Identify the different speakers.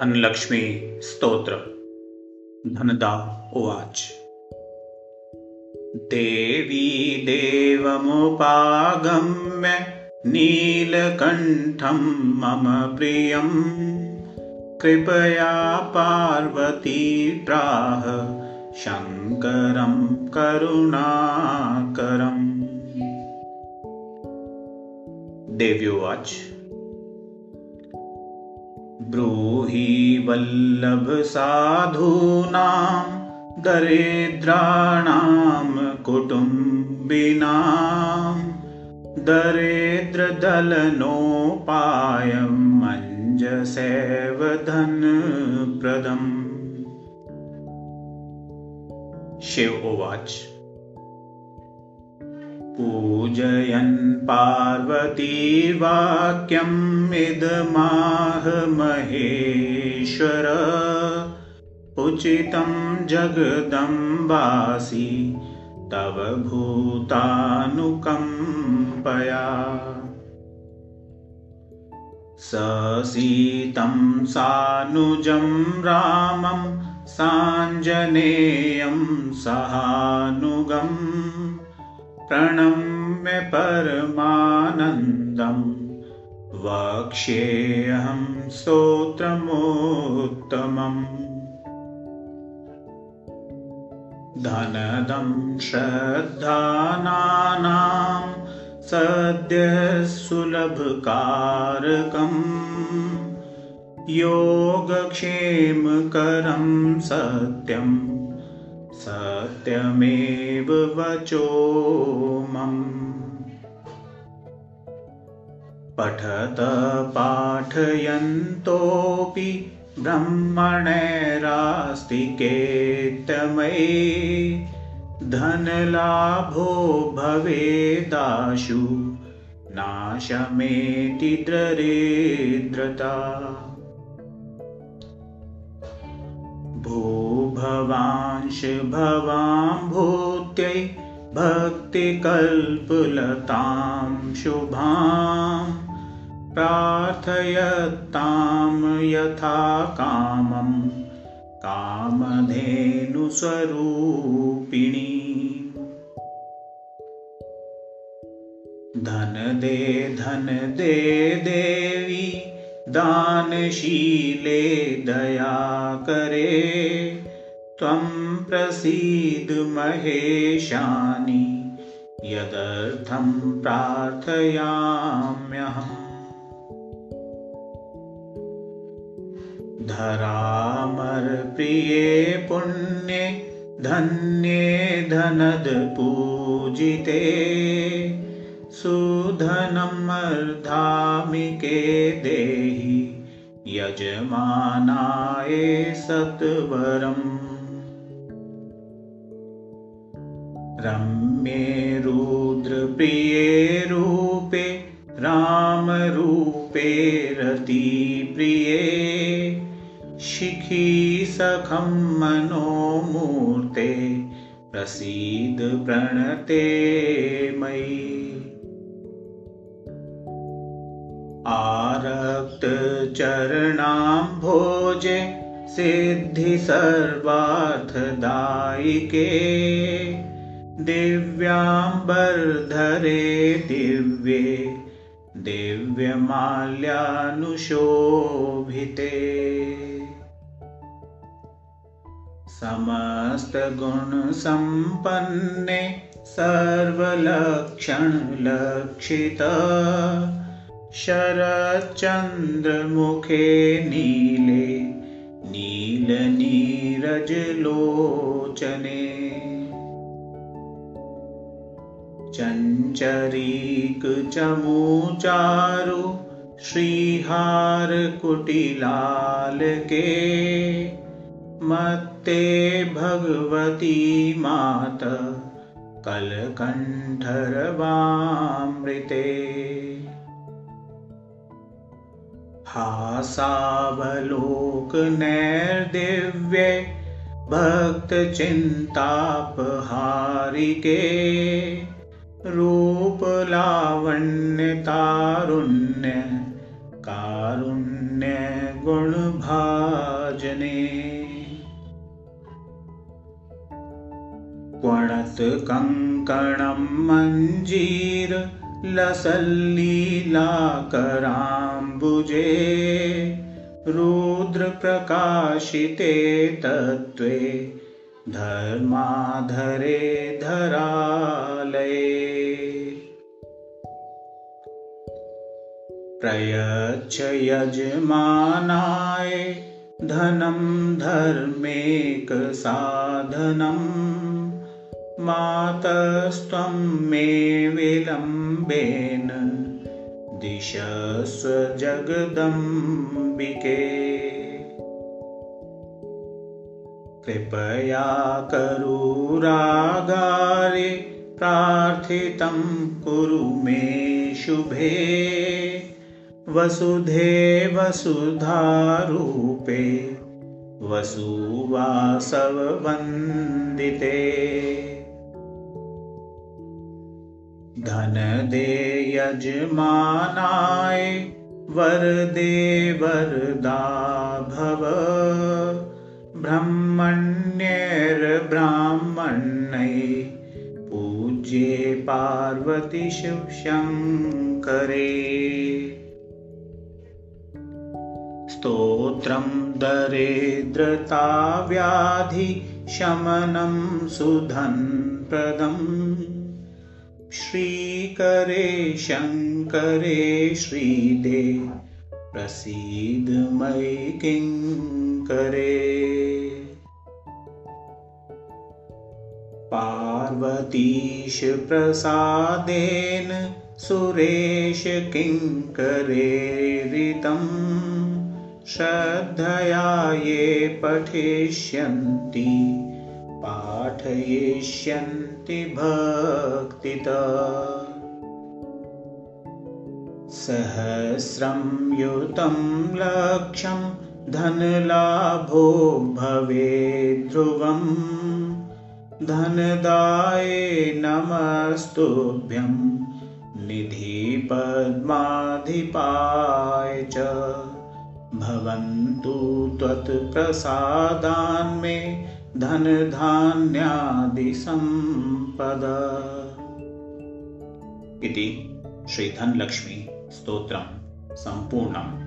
Speaker 1: अन्नलक्ष्मी स्तोत्र धनदा उवाच। देवी देवमुपागम्य नीलकण्ठं मम प्रियम् कृपया पार्वती प्राह शङ्करं करुणाकरम्। देव्युवाच ब्रूहि वल्लभसाधूनां दरिद्राणां कुटुम्बिनां दरिद्रदलनोपायमञ्जसेव धनप्रदम् शिव उवाच पूजयन् पार्वतीवाक्यम् इदमाह महेश्वर उचितं जगदम्बासि तव भूतानुकम्पया। सीतं सानुजं रामं साञ्जनेयं सहानुगम् प्रणम्य परमानन्दं वक्ष्येऽहं स्तोत्रमुत्तमम्। धनदं श्रद्धानानां सद्यः सुलभकारकम् योगक्षेमकरं सत्यम् सत्यमेव वचो मम्। पठत पाठयन्तोऽपि ब्रह्मणैरास्तिकेतमये धनलाभो भवेदाशु नाशमेति दरिद्रता भूभवांश भवाम्भूत्यै भक्तिकल्पलतां शुभां। प्रार्थयतां यथा कामं कामधेनुस्वरूपिणी। धन दे धन दे देवी दानशीले दया करे। त्वं प्रसीद महेशानि यदर्थं प्रार्थयाम्यहम्। धरामरप्रिये पुण्ये धन्ये सुधनमर्धामिके देहि यजमानाय सत्वरम्। रम्ये रुद्रप्रिये रूपे रामरूपे रतिप्रिये शिखी सखं मनोमूर्ते प्रसीद प्रणते मयि आरक्तचरणाम्भोजे सिद्धि सर्वार्थदायिके। दिव्याम्बर्धरे दिव्ये दिव्यमाल्यानुशोभिते। समस्तगुणसम्पन्ने सर्वलक्षणलक्षित शरच्चन्द्रमुखे नीले नीलनीरजलोचने चञ्चरीकचमुचारु श्रीहारकुटिलालके मत्ते भगवती मात कलकण्ठरवामृते भासावलोकनैर्दिव्ये भक्तचिन्तापहारिके रूपलावण्यतारुण्य कारुण्य गुणभाजने। क्वणतकङ्कणं मञ्जीर लसल्लीलाकराम्बुजे रुद्रप्रकाशिते तत्त्वे धर्माधरे धरालये। प्रयच्छ यजमानाय धनं धर्मेकसाधनम् मातस्त्वं मे विलम्बेन जगदम्बिके कृपया करुरागारे प्रार्थितं कुरु मे शुभे। वसुधे वसुधारूपे वसुवासववन्दिते यजमानाय वरदे वरदा भव ब्रह्मण्यैर्ब्राह्मण्यै पूज्ये पार्वतीशिवशङ्करे। स्तोत्रं दरिद्रताव्याधिशमनं सुधन्प्रदम् श्रीकरे शङ्करे श्रीदे प्रसीद मयि किङ्करे पार्वतीशप्रसादेन सुरेश किङ्करेरितम् श्रद्धया ये पठिष्यन्ति पाठयिष्यन्ति भक्तिता। सहस्रं युतं लक्षं धनलाभो भवे ध्रुवम् धनदाय नमस्तुभ्यं निधिपद्माधिपाय च भवन्तु त्वत्प्रसादान्मे धनधान्यादिसम्पद। इति श्रीधनलक्ष्मी स्तोत्रं सम्पूर्णम्